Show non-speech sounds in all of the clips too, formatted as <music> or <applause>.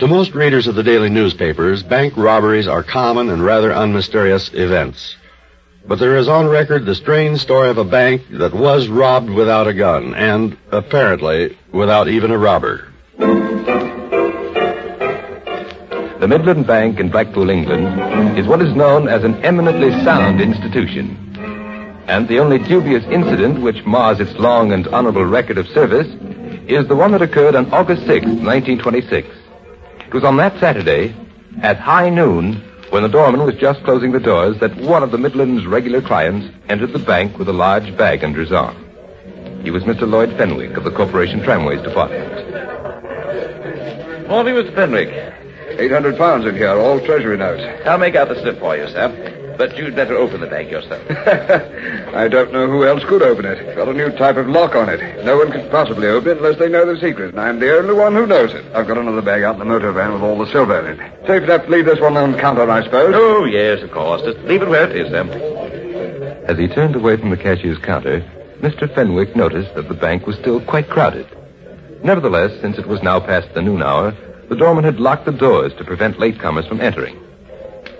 To most readers of the daily newspapers, bank robberies are common and rather unmysterious events. But there is on record the strange story of a bank that was robbed without a gun, and apparently without even a robber. The Midland Bank in Blackpool, England, is what is known as an eminently sound institution. And the only dubious incident which mars its long and honorable record of service is the one that occurred on August 6, 1926. It was on that Saturday, at high noon, when the doorman was just closing the doors, that one of the Midland's regular clients entered the bank with a large bag under his arm. He was Mr. Lloyd Fenwick of the Corporation Tramways Department. Morning, Mr. Fenwick. 800 pounds in here, all treasury notes. I'll make out the slip for you, sir. But you'd better open the bag yourself. <laughs> I don't know who else could open it. It's Got a new type of lock on it. No one can possibly open it unless they know the secret, and I'm the only one who knows it. I've got another bag out in the motor van with all the silver in it. Safe enough to leave this one on the counter, I suppose. Oh, yes, of course. Just leave it where it is, then. As he turned away from the cashier's counter, Mr. Fenwick noticed that the bank was still quite crowded. Nevertheless, since it was now past the noon hour, the doorman had locked the doors to prevent latecomers from entering.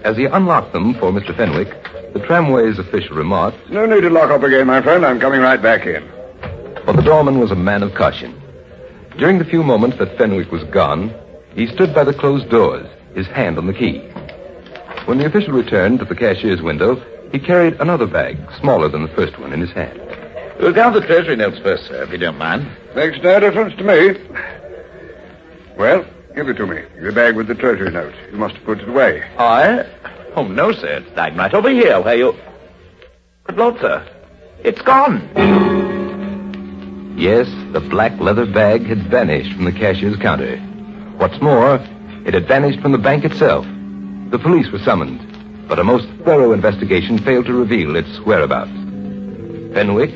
As he unlocked them for Mr. Fenwick, the tramway's official remarked, No need to lock up again, my friend. I'm coming right back in. But the doorman was a man of caution. During the few moments that Fenwick was gone, he stood by the closed doors, his hand on the key. When the official returned to the cashier's window, he carried another bag, smaller than the first one, in his hand. We'll count the treasury notes first, sir, if you don't mind. Makes no difference to me. Well, give it to me. The bag with the treasury note. You must have put it away. I? Oh, no, sir. It's lying right over here where you... Good Lord, sir. It's gone. Yes, the black leather bag had vanished from the cashier's counter. What's more, it had vanished from the bank itself. The police were summoned, but a most thorough investigation failed to reveal its whereabouts. Fenwick,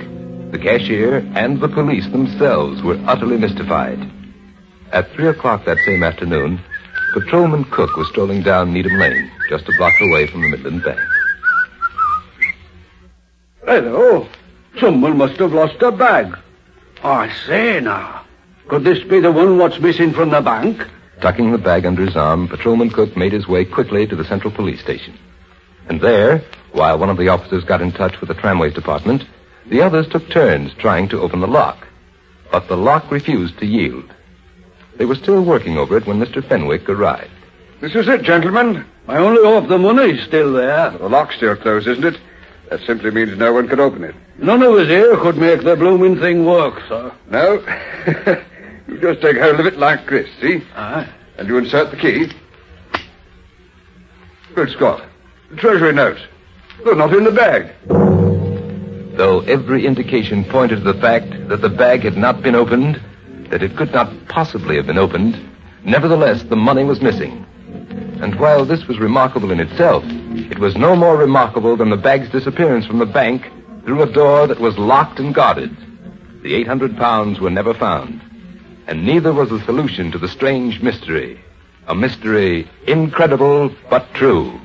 the cashier, and the police themselves were utterly mystified. At three o'clock that same afternoon, Patrolman Cook was strolling down Needham Lane, just a block away from the Midland Bank. Hello. Someone must have lost a bag. I say now. Could this be the one what's missing from the bank? Tucking the bag under his arm, Patrolman Cook made his way quickly to the Central Police Station. And there, while one of the officers got in touch with the tramways department, the others took turns trying to open the lock. But the lock refused to yield. They were still working over it when Mr. Fenwick arrived. This is it, gentlemen. I only hope the money's still there. The lock's still closed, isn't it? That simply means no one could open it. None of us here could make the blooming thing work, sir. No? <laughs> you just take hold of it like this, see? Aye. And you insert the key. Good Scott. The treasury notes. They're not in the bag. Though every indication pointed to the fact that the bag had not been opened, that it could not possibly have been opened, nevertheless the money was missing. And while this was remarkable in itself, it was no more remarkable than the bag's disappearance from the bank through a door that was locked and guarded. The 800 pounds were never found. And neither was the solution to the strange mystery. A mystery incredible but true.